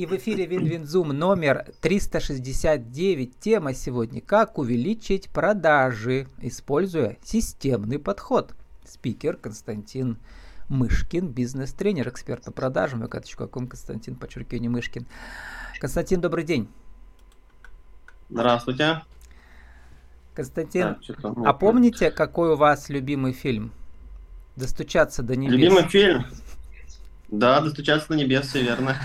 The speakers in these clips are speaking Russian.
И в эфире Win-Win Zoom номер 369. Тема сегодня «Как увеличить продажи, используя системный подход». Спикер Константин Мышкин, бизнес-тренер, эксперт по продажам, vk.com, Константин, подчеркивание Мышкин. Константин, добрый день. Здравствуйте. Константин, так, а помните, какой у вас любимый фильм? «Достучаться до небес». Любимый фильм? Да, «Достучаться до небес», все верно.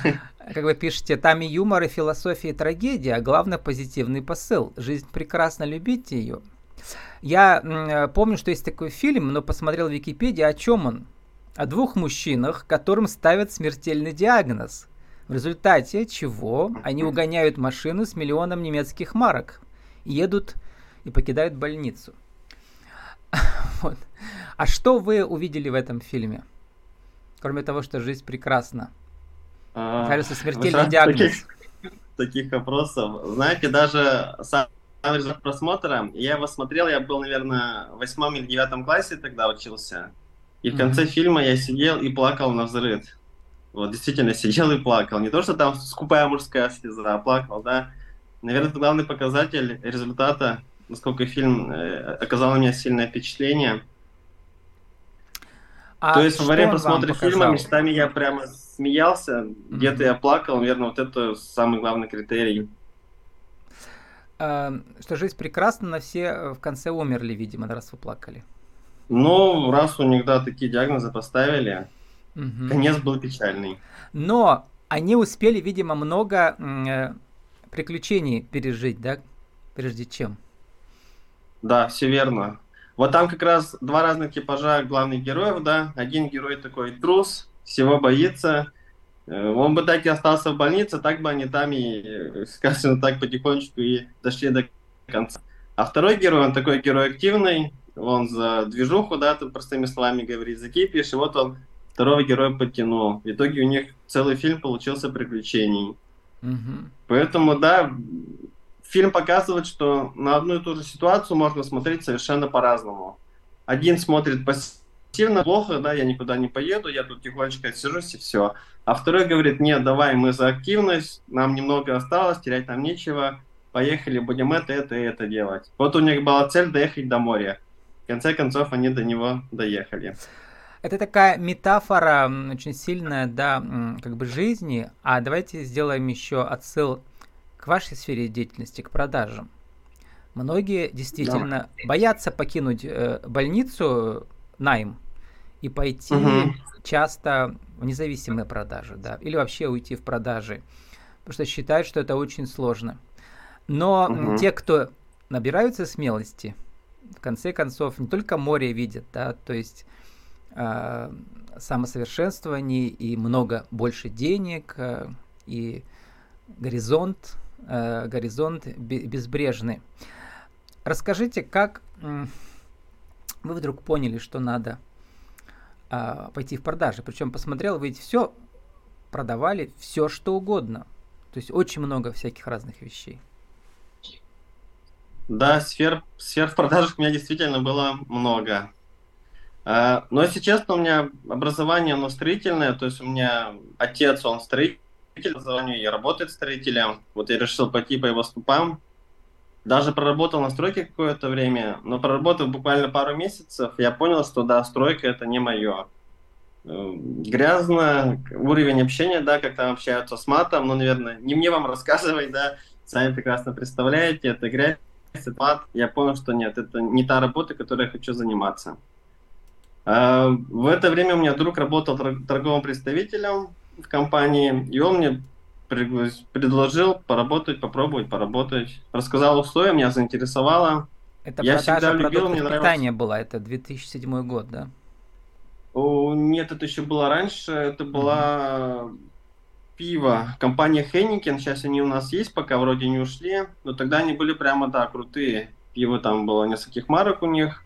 Как вы пишете, там и юмор, и философия, и трагедия, а главное позитивный посыл. Жизнь прекрасно, любите ее. Я помню, что есть такой фильм, но посмотрел в Википедии, о чем он. О двух мужчинах, которым ставят смертельный диагноз. В результате чего они угоняют машину с миллионом немецких марок. Едут и покидают больницу. Вот. А что вы увидели в этом фильме? Кроме того, что жизнь прекрасна. Кажется, смертельный диагноз. Таких, таких вопросов. Знаете, даже сам результат просмотра, я его смотрел, я был, наверное, в восьмом или девятом классе тогда учился. И в конце mm-hmm. фильма я сидел и плакал на взрыв. Вот, действительно, сидел и плакал. Не то, что там скупая мужская слеза, а плакал, да. Наверное, это главный показатель результата, насколько фильм э, оказал на меня сильное впечатление. А То есть во время просмотра фильма местами я прямо смеялся, где-то я плакал, наверное, вот это самый главный критерий. А, что жизнь прекрасна, но все э, в конце умерли, видимо, раз вы плакали. Ну, раз у них, да, такие диагнозы поставили, угу. конец был печальный. Но они успели, видимо, много э, приключений пережить, да, прежде чем. Да, все верно. Вот там как раз два разных типажа главных героев, да. Один герой такой трус, всего боится. Э, он бы так и остался в больнице, так бы они там и, э, скажем так, потихонечку и дошли до конца. А второй герой, он такой герой активный, он за движуху, да, тут простыми словами говорит, за кипиш, и вот он второго героя подтянул. В итоге у них целый фильм получился приключений. Угу. Поэтому, да, фильм показывает, что на одну и ту же ситуацию можно смотреть совершенно по-разному. Один смотрит позитивно, плохо, да, я никуда не поеду, я тут тихонечко сижусь и все. А второй говорит, нет, давай, мы за активность, нам немного осталось, терять нам нечего, поехали, будем это, это и это делать. Вот у них была цель доехать до моря. В конце концов, они до него доехали. Это такая метафора очень сильная, да, как бы жизни. А давайте сделаем еще отсыл к вашей сфере деятельности, к продажам. Многие действительно да. боятся покинуть э, больницу найм и пойти угу. часто в независимые продажи, да, или вообще уйти в продажи, потому что считают, что это очень сложно. Но угу. те, кто набираются смелости, в конце концов не только море видят, да, то есть э, самосовершенствование и много больше денег э, и горизонт э, горизонт безбрежный. Расскажите, как э, вы вдруг поняли, что надо э, пойти в продажи? Причем посмотрел, ведь все продавали, все что угодно. То есть очень много всяких разных вещей. Да, сфер, сфер в продажах у меня действительно было много. А, но, если честно, у меня образование, оно строительное, то есть у меня отец, он строитель, образование, я работаю строителем. Вот я решил пойти по его ступам. Даже проработал на стройке какое-то время, но проработав буквально пару месяцев, я понял, что да, стройка это не мое. Э, грязно, уровень общения, да, как там общаются с матом, ну, наверное, не мне вам рассказывать, да, сами прекрасно представляете, это грязь, это мат. Я понял, что нет, это не та работа, которой я хочу заниматься. А, в это время у меня друг работал торговым представителем в компании, и он мне предложил поработать, попробовать поработать. Рассказал условия, меня заинтересовало. Это я всегда любил, мне питания была, это 2007 год, да? О, нет, это еще было раньше, это была mm-hmm. пиво. Компания Heineken, сейчас они у нас есть, пока вроде не ушли, но тогда они были прямо, да, крутые. Пиво там было нескольких марок у них.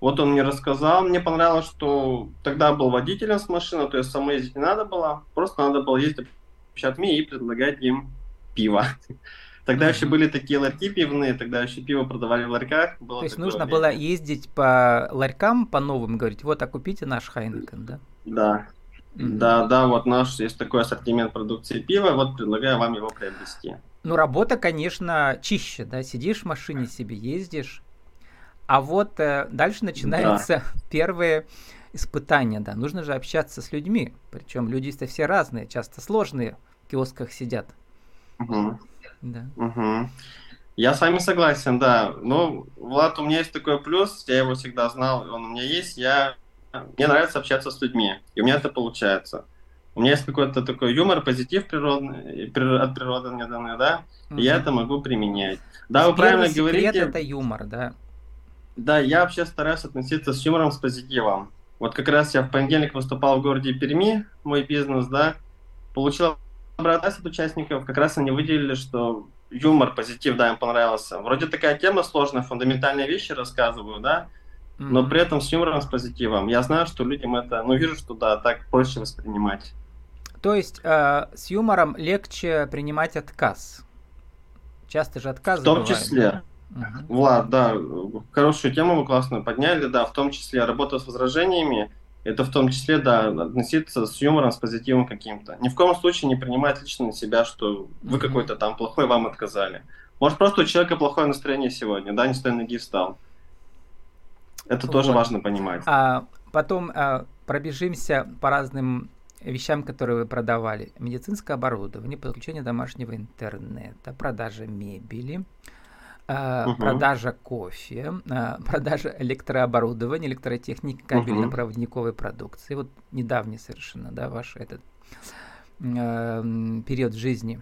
Вот он мне рассказал, мне понравилось, что тогда был водителем с машины, то есть самой ездить не надо было, просто надо было ездить в Чатми и предлагать им пиво. Тогда еще были такие ларьки пивные, тогда еще пиво продавали в ларьках. Было То есть нужно время. было ездить по ларькам, по новым, говорить, вот, а купите наш Хайнекен, да? Да. Да, да, вот наш есть такой ассортимент продукции пива, вот предлагаю вам его приобрести. Ну, работа, конечно, чище, да, сидишь в машине себе, ездишь, а вот э, дальше начинаются да. первые испытания, да, нужно же общаться с людьми, причем люди-то все разные, часто сложные в киосках сидят. Угу. Да. Угу. Я с вами согласен, да. Ну, Влад, у меня есть такой плюс, я его всегда знал, он у меня есть. Я мне нравится общаться с людьми, и у меня это получается. У меня есть какой-то такой юмор, позитив природный, от природы мне данный, да, угу. и я это могу применять. Да, вы правильно говорите. это юмор, да. Да, я вообще стараюсь относиться с юмором, с позитивом. Вот как раз я в понедельник выступал в городе Перми, мой бизнес, да, получил обратный от участников, как раз они выделили, что юмор, позитив, да, им понравился. Вроде такая тема сложная, фундаментальные вещи рассказываю, да, но mm-hmm. при этом с юмором, с позитивом. Я знаю, что людям это, ну, вижу, что да, так проще воспринимать. То есть э, с юмором легче принимать отказ. Часто же отказ. В том бывает, числе. Да? Влад, да, хорошую тему вы классно подняли, да, в том числе работа с возражениями, это в том числе, да, относиться с юмором, с позитивом каким-то. Ни в коем случае не принимать лично на себя, что вы какой-то там плохой, вам отказали. Может, просто у человека плохое настроение сегодня, да, не с той ноги встал. Это вот. тоже важно понимать. А потом а, пробежимся по разным вещам, которые вы продавали. Медицинское оборудование, подключение домашнего интернета, продажа мебели, угу. продажа кофе, а, продажа электрооборудования, электротехники, кабельно-проводниковой продукции. Вот недавний совершенно, да, ваш этот э, период жизни.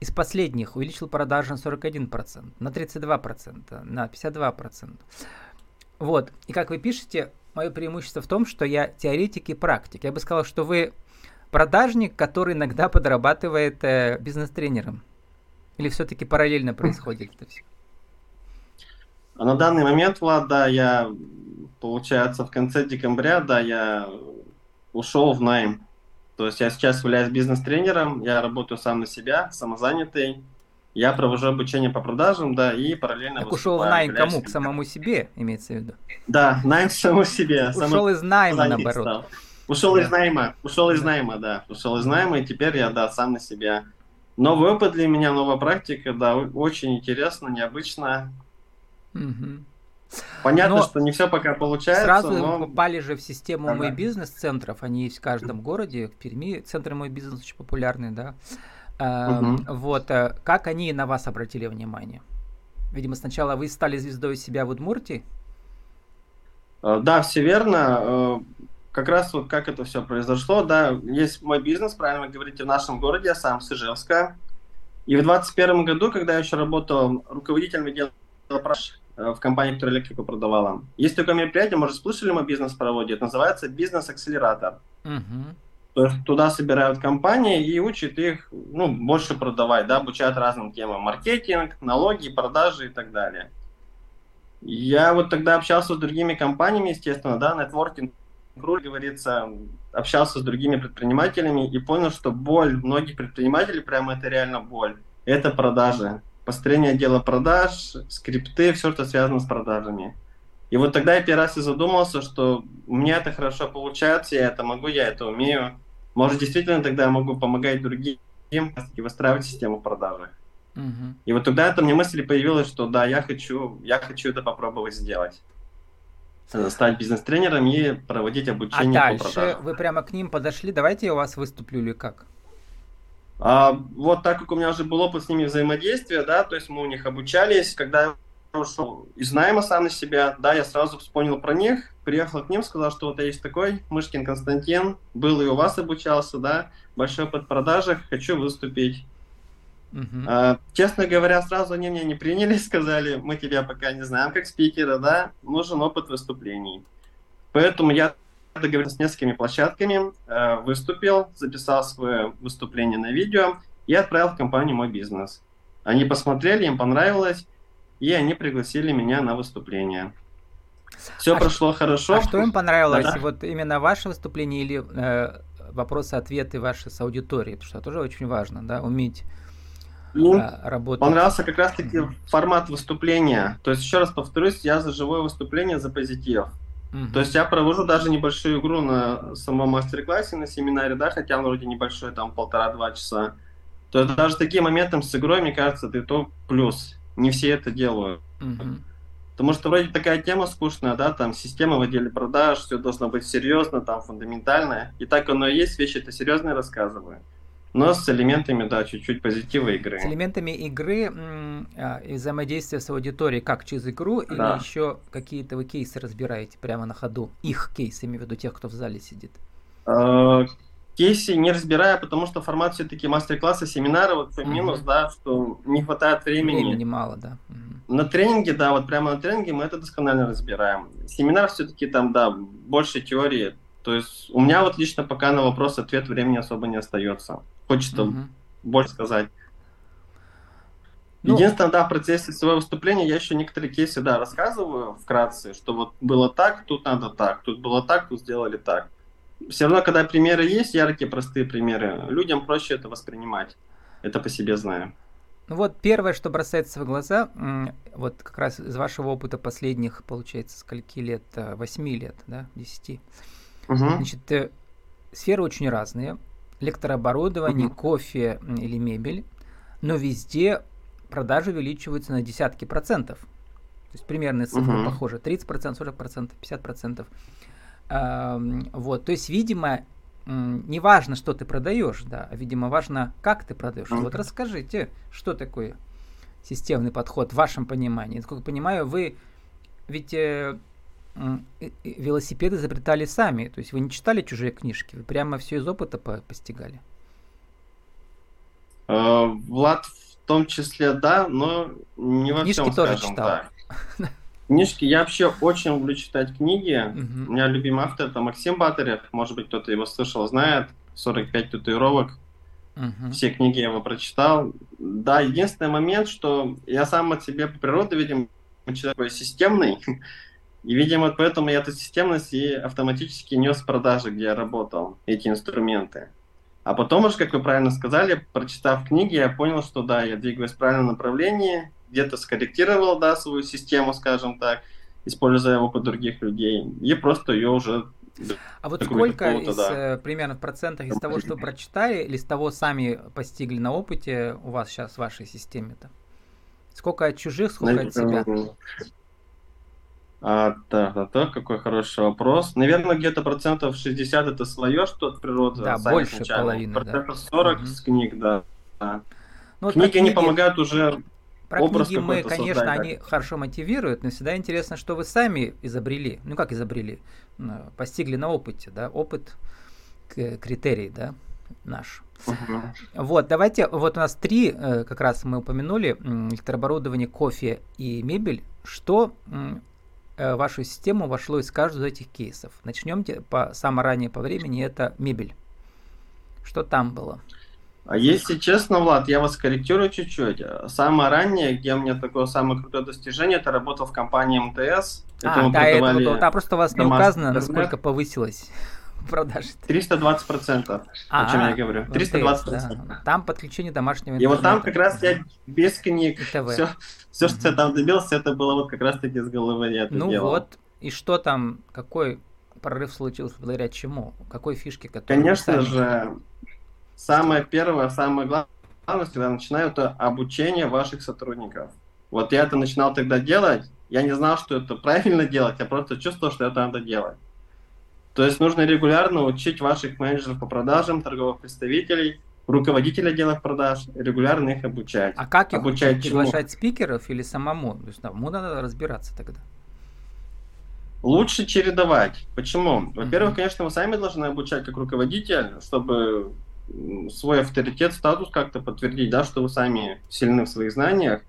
Из последних увеличил продажи на 41%, на 32%, на 52%. Вот. И как вы пишете, мое преимущество в том, что я теоретик и практик. Я бы сказал, что вы продажник, который иногда подрабатывает э, бизнес-тренером. Или все-таки параллельно происходит это все? А на данный момент, Влад, да, я, получается, в конце декабря, да, я ушел в найм. То есть я сейчас являюсь бизнес-тренером, я работаю сам на себя, самозанятый. Я провожу обучение по продажам, да, и параллельно Так ушел в найм кому? К самому себе, имеется в виду? Да, найм самому себе. Ушел из найма, наоборот. Стал. Ушел да. из найма, ушел из найма, да. Ушел из найма, и теперь я, да, сам на себя. Новый опыт для меня, новая практика, да, очень интересно, необычно. Угу. Понятно, но что не все пока получается. Сразу но... попали же в систему ага. мой бизнес-центров. Они есть в каждом городе. В Перми центры мой бизнес очень популярный, да. Угу. Вот. Э, как они на вас обратили внимание? Видимо, сначала вы стали звездой себя в Удмуртии? Э, да, все верно. Э, как раз вот как это все произошло, да, есть мой бизнес, правильно вы говорите, в нашем городе, я сам с Ижевска. И в 2021 году, когда я еще работал руководителем отдела в компании, которая электрику продавала, есть такое мероприятие, может, слышали, мой бизнес проводит, называется «Бизнес-акселератор». Угу. То есть туда собирают компании и учат их ну, больше продавать, да, обучают разным темам. Маркетинг, налоги, продажи и так далее. Я вот тогда общался с другими компаниями, естественно, да, нетворкинг, говорится, общался с другими предпринимателями и понял, что боль многих предпринимателей, прямо это реально боль, это продажи. Построение отдела продаж, скрипты, все, что связано с продажами. И вот тогда я первый раз и задумался, что у меня это хорошо получается, я это могу, я это умею. Может, действительно тогда я могу помогать другим и выстраивать систему продажи. Угу. И вот тогда это мне мысль появилась, что да, я хочу, я хочу это попробовать сделать. Э, стать бизнес-тренером и проводить обучение а дальше по продажам. вы прямо к ним подошли, давайте я у вас выступлю или как? А, вот так как у меня уже был опыт с ними взаимодействия, да, то есть мы у них обучались, когда я ушел из найма сам на себя, да, я сразу вспомнил про них, приехал к ним, сказал, что вот есть такой, Мышкин Константин, был и у вас обучался, да, большой опыт в продажах, хочу выступить. Uh-huh. А, честно говоря, сразу они меня не приняли, сказали, мы тебя пока не знаем как спикера, да, нужен опыт выступлений. Поэтому я договорился с несколькими площадками, э, выступил, записал свое выступление на видео и отправил в компанию «Мой бизнес». Они посмотрели, им понравилось, и они пригласили меня на выступление. Все а прошло что, хорошо. А что им понравилось? Да. Вот именно ваше выступление или э, вопросы-ответы ваши с аудиторией? Потому что это тоже очень важно, да, уметь ну, э, работать. Понравился как раз-таки формат выступления. То есть, еще раз повторюсь, я за живое выступление, за позитив. Угу. То есть я провожу даже небольшую игру на самом мастер-классе, на семинаре, да, хотя он вроде небольшой, там полтора-два часа. То есть даже такие моменты с игрой, мне кажется, ты то плюс. Не все это делают. Угу. Потому что вроде такая тема скучная, да, там система в отделе продаж, все должно быть серьезно, там фундаментальное. И так оно и есть, вещи это серьезные рассказываю. Но с элементами, да, чуть-чуть позитива игры. С элементами игры а, и взаимодействия с аудиторией, как через игру, да. или еще какие-то вы кейсы разбираете прямо на ходу? Их кейсы, имею в виду тех, кто в зале сидит. А, кейсы не разбираю, потому что формат все-таки мастер-класса, семинара, вот минус, угу. да, что не хватает времени. Времени мало, да. Угу. На тренинге, да, вот прямо на тренинге мы это досконально разбираем. Семинар все-таки там, да, больше теории. То есть у меня вот лично пока на вопрос-ответ времени особо не остается. Хочется угу. больше сказать. Ну, Единственное, да, в процессе своего выступления я еще некоторые кейсы, да, рассказываю вкратце, что вот было так, тут надо так, тут было так, тут сделали так. Все равно, когда примеры есть, яркие, простые примеры, людям проще это воспринимать. Это по себе знаю. Ну вот первое, что бросается в глаза, вот как раз из вашего опыта последних, получается, скольки лет, 8 лет, да, 10. Угу. Значит, э, сферы очень разные электрооборудование, угу. кофе или мебель, но везде продажи увеличиваются на десятки процентов. То есть примерные цифры угу. похожи. 30%, 40%, 50%. Эм, вот, то есть, видимо, не важно, что ты продаешь, да, а, видимо, важно, как ты продаешь. Вот расскажите, что такое системный подход в вашем понимании. Насколько понимаю, вы ведь э, велосипеды изобретали сами. То есть вы не читали чужие книжки, вы прямо все из опыта постигали. Э, Влад в том числе, да, но не во Книжки всем, тоже читал. Так. Книжки, я вообще очень люблю читать книги. Угу. У меня любимый автор это Максим Батарев, может быть кто-то его слышал, знает, 45 татуировок. Угу. Все книги я его прочитал. Да, единственный момент, что я сам от себя по природе, видимо, человек такой системный. И, видимо, поэтому я эту системность и автоматически нес в продажи, где я работал, эти инструменты. А потом уже, как вы правильно сказали, прочитав книги, я понял, что да, я двигаюсь в правильном направлении, где-то скорректировал, да, свою систему, скажем так, используя опыт других людей, и просто ее уже а вот сколько из, да. Э, примерно в процентах из того, что прочитали, или из того сами постигли на опыте у вас сейчас в вашей системе-то? Сколько от чужих, сколько от себя? А, так, да, так, какой хороший вопрос. Наверное, где-то процентов 60 это свое, что от природы. Да, больше изначально. половины, Процентов да. 40 угу. с книг, да. да. Ну, книги, книги не помогают уже про образ книги мы, конечно, создать, они хорошо мотивируют, но всегда интересно, что вы сами изобрели. Ну, как изобрели? Постигли на опыте, да? Опыт, критерий, да, наш. Угу. Вот, давайте, вот у нас три, э, как раз мы упомянули, электрооборудование, кофе и мебель. Что Э, вашу систему вошло из каждого из этих кейсов. Начнем по самое ранее по времени, это мебель. Что там было? А если честно, Влад, я вас корректирую чуть-чуть. Самое раннее, где у меня такое самое крутое достижение, это работал в компании МТС. А, да, это вот, а просто у вас не указано, насколько повысилось продажи. 320 процентов, а, о чем я говорю. 320 процентов. Да. Там подключение домашнего интернета. И вот там как раз я без книг, все, все, что я там добился, это было вот как раз-таки с головы я это Ну делал. вот, и что там, какой прорыв случился, благодаря чему? Какой фишки? Конечно же, самое первое, самое главное, когда начинаю, это обучение ваших сотрудников. Вот я это начинал тогда делать, я не знал, что это правильно делать, я просто чувствовал, что это надо делать. То есть нужно регулярно учить ваших менеджеров по продажам, торговых представителей, руководителя отделов продаж, регулярно их обучать. А как их обучать приглашать чему? спикеров или самому? То есть самому надо разбираться тогда. Лучше чередовать. Почему? Во-первых, mm-hmm. конечно, вы сами должны обучать как руководитель, чтобы свой авторитет, статус как-то подтвердить, да, что вы сами сильны в своих знаниях.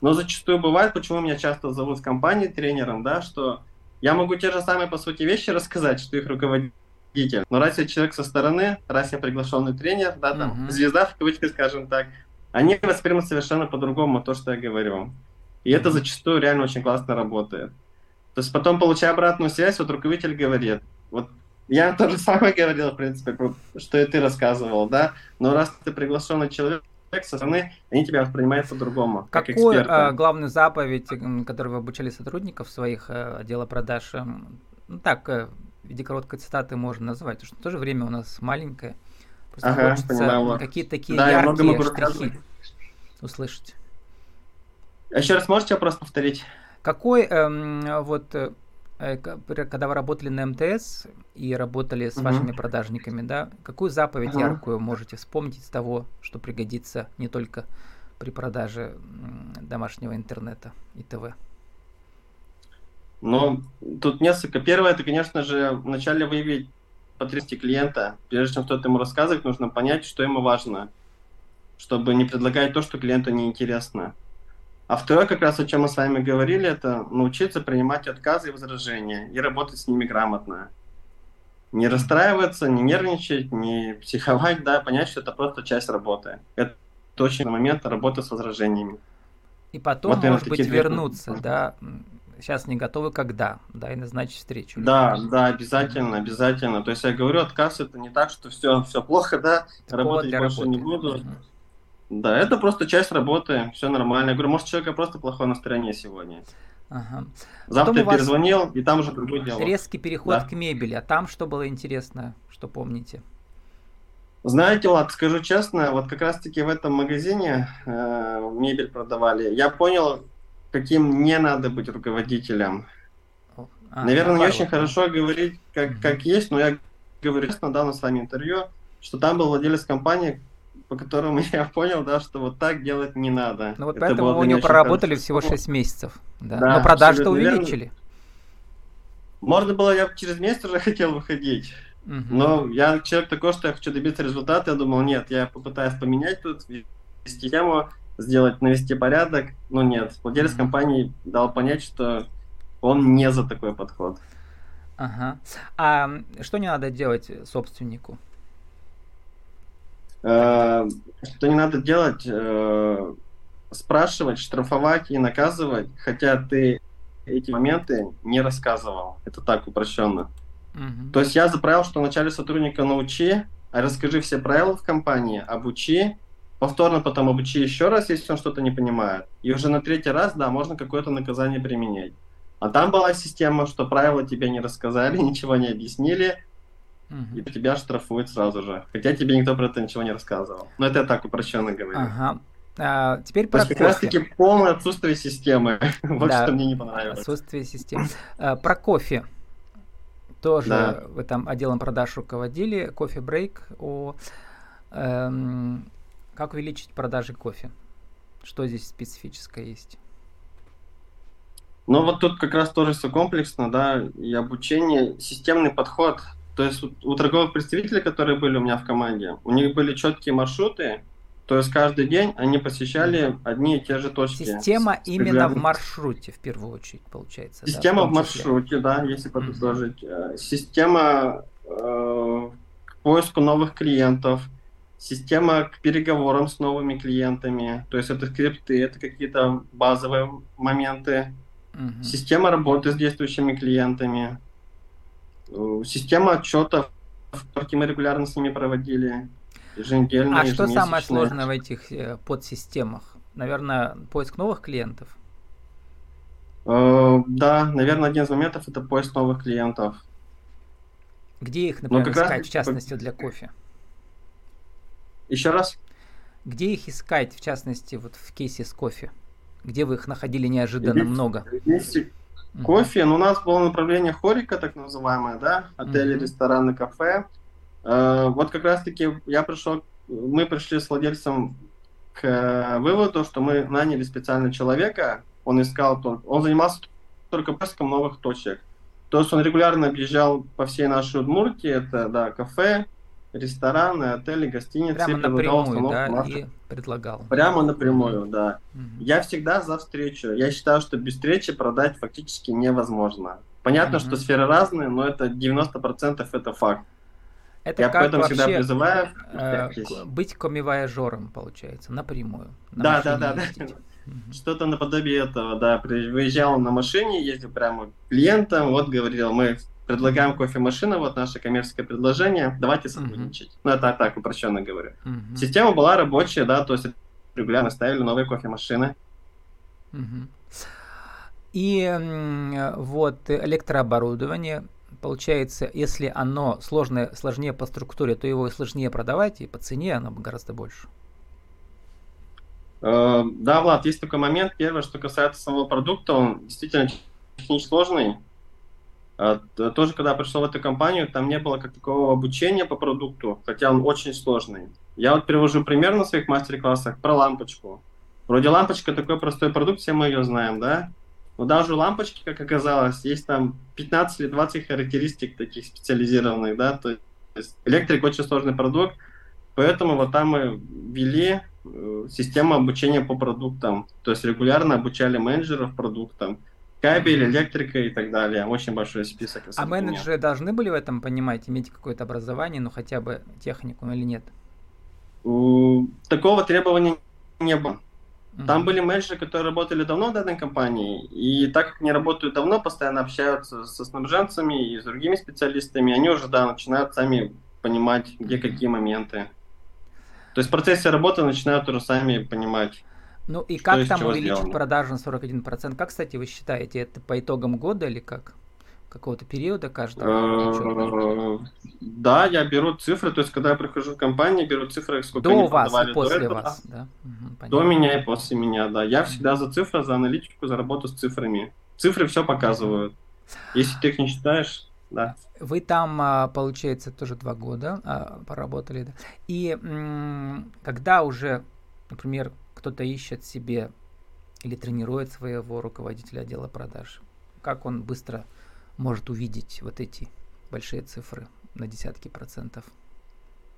Но зачастую бывает, почему меня часто зовут в компании тренером, да, что я могу те же самые, по сути, вещи рассказать, что их руководитель. Но раз я человек со стороны, раз я приглашенный тренер, да, там, uh-huh. звезда в кавычках, скажем так, они воспримут совершенно по-другому то, что я говорю. И это зачастую реально очень классно работает. То есть потом, получая обратную связь, вот руководитель говорит, вот я то же самое говорил, в принципе, что и ты рассказывал, да, но раз ты приглашенный человек, со стороны, они тебя воспринимают по-другому. Какую как а, главную заповедь, которую вы обучали сотрудников своих а, отдела продаж, ну так, э, в виде короткой цитаты можно назвать, потому что тоже время у нас маленькое. Просто Ага, хочется понимаю. какие-то такие Да, я яркие могу штрихи услышать. Еще раз можете вопрос повторить? Какой эм, вот э, э, когда вы работали на МТС и работали с Мгм. вашими продажниками, да, какую заповедь Ага. яркую можете вспомнить из того, что пригодится не только при продаже домашнего интернета и ТВ? Ну, тут несколько. Первое, это, конечно же, вначале выявить потребности клиента. Прежде чем что-то ему рассказывать, нужно понять, что ему важно, чтобы не предлагать то, что клиенту неинтересно. А второе, как раз о чем мы с вами говорили, это научиться принимать отказы и возражения и работать с ними грамотно. Не расстраиваться, не нервничать, не психовать, да, понять, что это просто часть работы. Это очень момент работы с возражениями. И потом, Вот, может быть, две- вернуться, да, сейчас не готовы, когда, да, и назначить встречу. Да, да, обязательно, обязательно. То есть я говорю, отказ это не так, что все, все плохо, да, повод работать больше не работы. буду. Мгм. Да, это просто часть работы, все нормально. Я говорю, может, у человека просто плохое настроение сегодня. Ага. Завтра Потом я перезвонил, и там уже другой диалог. Резкий переход Да. к мебели, а там что было интересно, что помните? Знаете, Влад, скажу честно, вот как раз-таки в этом магазине э, мебель продавали, я понял, каким не надо быть руководителем. А, Наверное, не очень да. хорошо говорить, как, как есть, но я говорю честно, дал на с вами интервью, что там был владелец компании, по которому я понял, да, что вот так делать не надо. Ну вот Это поэтому у него проработали хорошо. всего 6 месяцев. Да. Да, Но продажи-то абсолютно верно. увеличили. Можно было, я через месяц уже хотел выходить, но я человек такой, что я хочу добиться результата, я думал, нет, я попытаюсь поменять тут, ввести тему, сделать, навести порядок, но нет. Владелец компании дал понять, что он не за такой подход. Ага. А что не надо делать собственнику? Э, Что не надо делать, э, спрашивать, штрафовать и наказывать, хотя ты эти моменты не рассказывал. Это так упрощенно. То есть я за правило, что вначале сотрудника научи, а расскажи все правила в компании, обучи, повторно потом обучи еще раз, если он что-то не понимает. И уже на третий раз, да, можно какое-то наказание применять. А там была система, что правила тебе не рассказали, ничего не объяснили, Мгм. и тебя штрафуют сразу же. Хотя тебе никто про это ничего не рассказывал. Но это я так упрощенно говорю. Ага. А, теперь То про есть как раз кофе. таки полное отсутствие системы. вот Да. что мне не понравилось. Отсутствие системы. А, Про кофе. Тоже Да. вы там отделом продаж руководили. Кофе брейк. О, эм, как увеличить продажи кофе? Что здесь специфическое есть? Ну вот тут как раз тоже все комплексно, да, и обучение, системный подход. То есть у, торговых представителей, которые были у меня в команде, у них были четкие маршруты, то есть каждый день они посещали одни и те же точки. Система с- именно в маршруте, в первую очередь, получается. да, Система в том числе. маршруте, да, если подытожить. Э, Система э, к поиску новых клиентов, система к переговорам с новыми клиентами. То есть это скрипты, это какие-то базовые моменты. Мгм. Система работы с действующими клиентами. Э, Система отчетов, мы регулярно с ними проводили. Еженедельно, А что самое сложное в этих э, подсистемах? Наверное, поиск новых клиентов. Э, Да, наверное, один из моментов это поиск новых клиентов. Где их, например, как раз искать, в частности, для кофе? Еще раз. Где их искать, в частности, вот в кейсе с кофе? Где вы их находили неожиданно Здесь- много? Если Мгм. Кофе, ну, у нас было направление хорика, так называемое, да, отели, Мгм. рестораны, кафе. Э, вот как раз-таки я пришел, мы пришли с владельцем к э, выводу, что мы наняли специально человека, он искал, только- он занимался только поиском новых точек. То есть он регулярно объезжал по всей нашей Удмуртии, это, да, кафе, рестораны, отели, гостиницы. Прямо напрямую, да, и предлагал. Прямо напрямую, да. Мгм. Я всегда за встречу. Я считаю, что без встречи продать фактически невозможно. Понятно, Мгм. что сферы разные, но это 90% это факт. Это Я как поэтому всегда вообще призываю. э, быть комивояжером, получается, напрямую. на Да, да, да, да. Что-то наподобие этого, да. Выезжал на машине, ездил прямо к клиентам, вот говорил, мы предлагаем кофемашину, вот наше коммерческое предложение, давайте сотрудничать. Ну, это так упрощенно говорю. Мгм. Система была рабочая, да, то есть регулярно ставили новые кофемашины. Мгм. И вот электрооборудование, получается, если оно сложное, сложнее по структуре, то его сложнее продавать, и по цене оно гораздо больше. Э, да, Влад, есть такой момент. Первое, что касается самого продукта, он действительно технически сложный. Э, тоже, когда пришел в эту компанию, там не было как такого обучения по продукту, хотя он очень сложный. Я вот привожу пример на своих мастер-классах про лампочку. Вроде лампочка такой простой продукт, все мы ее знаем, да? Но даже у лампочки, как оказалось, есть там 15 или 20 характеристик таких специализированных, да, то есть электрик очень сложный продукт, поэтому вот там мы ввели э, систему обучения по продуктам, то есть регулярно обучали менеджеров продуктам, кабель, электрика и так далее. Очень большой список. А менеджеры должны были в этом понимать, иметь какое-то образование, ну хотя бы технику или нет? Такого требования не было. Там были менеджеры, которые работали давно в данной компании, и так как они работают давно, постоянно общаются со снабженцами и с другими специалистами, они уже, да, начинают сами понимать, где какие моменты. То есть в процессе работы начинают уже сами понимать. Ну и как там увеличить сделано. продажи на 41%? Как, кстати, вы считаете, это по итогам года или как? какого-то периода каждого? Э, да, я беру цифры, то есть когда я прихожу в компанию, беру цифры, сколько до они вас и после до вас, да? до меня и после меня, да. Я всегда за цифры, за аналитику, за работу с цифрами. Цифры все показывают. Если ты их не считаешь, да. Вы там, а, получается, тоже два года а, поработали, да? И когда уже, например, кто-то ищет себе или тренирует своего руководителя отдела продаж, как он быстро может увидеть вот эти большие цифры на десятки процентов?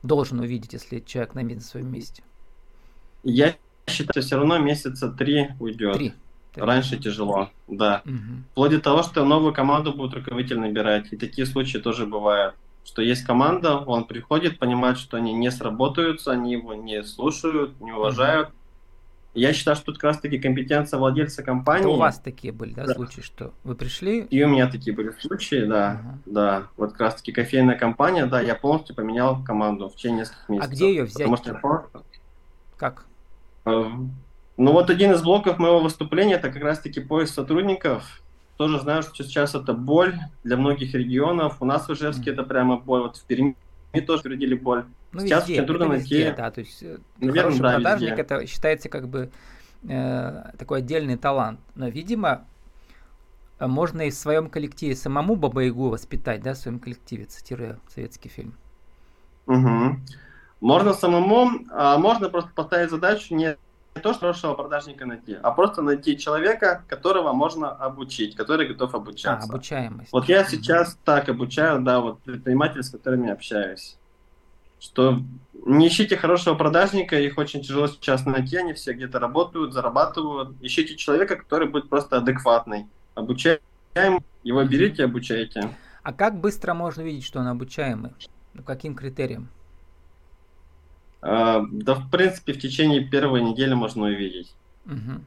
Должен увидеть, если человек на своем месте. Я считаю, все равно месяца три уйдет. Три. Раньше тяжело, да. Угу. Вплоть до того, что новую команду будет руководитель набирать. И такие случаи тоже бывают. Что есть команда, он приходит, понимает, что они не сработаются, они его не слушают, не уважают. Угу я считаю, что тут как раз-таки компетенция владельца компании. Это у вас такие были, да, да, случаи, что вы пришли? И у меня такие были случаи, да, ага. да. Вот как раз-таки кофейная компания, да, я полностью поменял команду в течение нескольких месяцев. А где ее взять? Потому что Как? Э, ну вот один из блоков моего выступления это как раз-таки поиск сотрудников. Тоже знаю, что сейчас это боль для многих регионов. У нас в Ижевске mm. это прямо боль. Вот в Перми тоже впереди боль. Ну, Сейчас везде, очень трудно найти. Везде, да, то есть э, Наверное, хороший да, продажник везде. это считается как бы э, такой отдельный талант. Но, видимо, можно и в своем коллективе самому Баба-Ягу воспитать, да, в своем коллективе, цитируя советский фильм. Угу. Можно самому, а можно просто поставить задачу не то, что хорошего продажника найти, а просто найти человека, которого можно обучить, который готов обучаться. А, обучаемость. Вот я сейчас так обучаю, да, вот предприниматели, с которыми общаюсь что не ищите хорошего продажника, их очень тяжело сейчас найти, они все где-то работают, зарабатывают. Ищите человека, который будет просто адекватный. Обучаем, его берите, обучайте. А как быстро можно увидеть, что он обучаемый? По каким критериям? А, да, в принципе, в течение первой недели можно увидеть. Угу.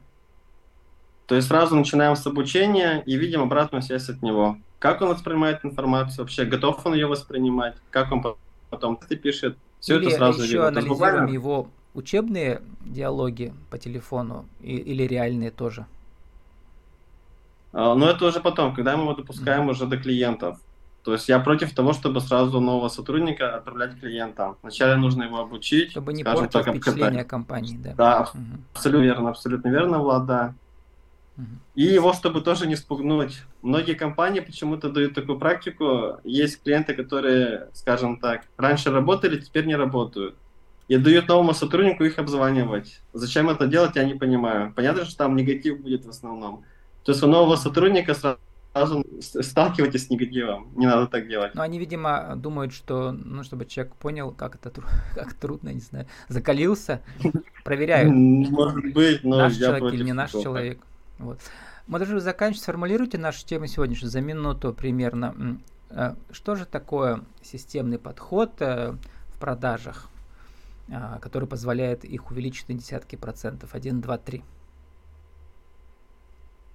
То есть сразу начинаем с обучения и видим обратную связь от него. Как он воспринимает информацию вообще, готов он ее воспринимать, как он потом ты пишет. Все или это сразу еще видно. анализируем буквально... его учебные диалоги по телефону и, или реальные тоже? А, но это уже потом, когда мы его допускаем mm-hmm. уже до клиентов. То есть я против того, чтобы сразу нового сотрудника отправлять клиентам. Вначале нужно его обучить. Чтобы не портить так, впечатление компании, да. Да, угу. абсолютно верно, абсолютно верно, Влад, да. И его, чтобы тоже не спугнуть. Многие компании почему-то дают такую практику. Есть клиенты, которые, скажем так, раньше работали, теперь не работают. И дают новому сотруднику их обзванивать. Зачем это делать, я не понимаю. Понятно, что там негатив будет в основном. То есть у нового сотрудника сразу сталкивайтесь с негативом. Не надо так делать. Ну, они, видимо, думают, что, ну, чтобы человек понял, как это как трудно, не знаю, закалился, проверяют. Может быть, но наш человек или не наш человек. Вот. Мы даже заканчивать, сформулируйте нашу тему сегодняшнюю за минуту примерно. Э, что же такое системный подход э, в продажах, э, который позволяет их увеличить на десятки процентов? Один, два, три.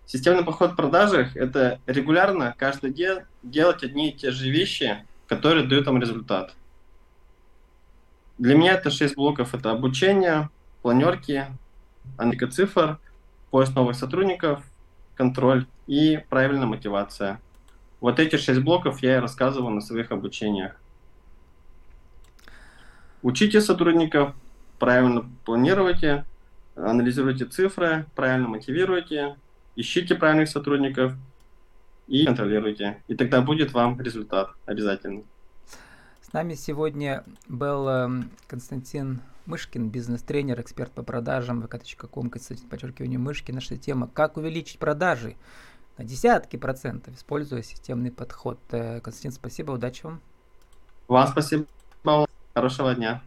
Системный подход в продажах – это регулярно каждый день делать одни и те же вещи, которые дают вам результат. Для меня это шесть блоков. Это обучение, планерки, аналитика цифр – поиск новых сотрудников, контроль и правильная мотивация. Вот эти шесть блоков я и рассказывал на своих обучениях. Учите сотрудников, правильно планируйте, анализируйте цифры, правильно мотивируйте, ищите правильных сотрудников и контролируйте. И тогда будет вам результат обязательно. С нами сегодня был эм, Константин Мышкин, бизнес-тренер, эксперт по продажам, vk.com, Константин, подчеркивание Мышкин. Наша тема «Как увеличить продажи на десятки процентов, используя системный подход». Э, Константин, спасибо, удачи вам. Вам спасибо, хорошего дня.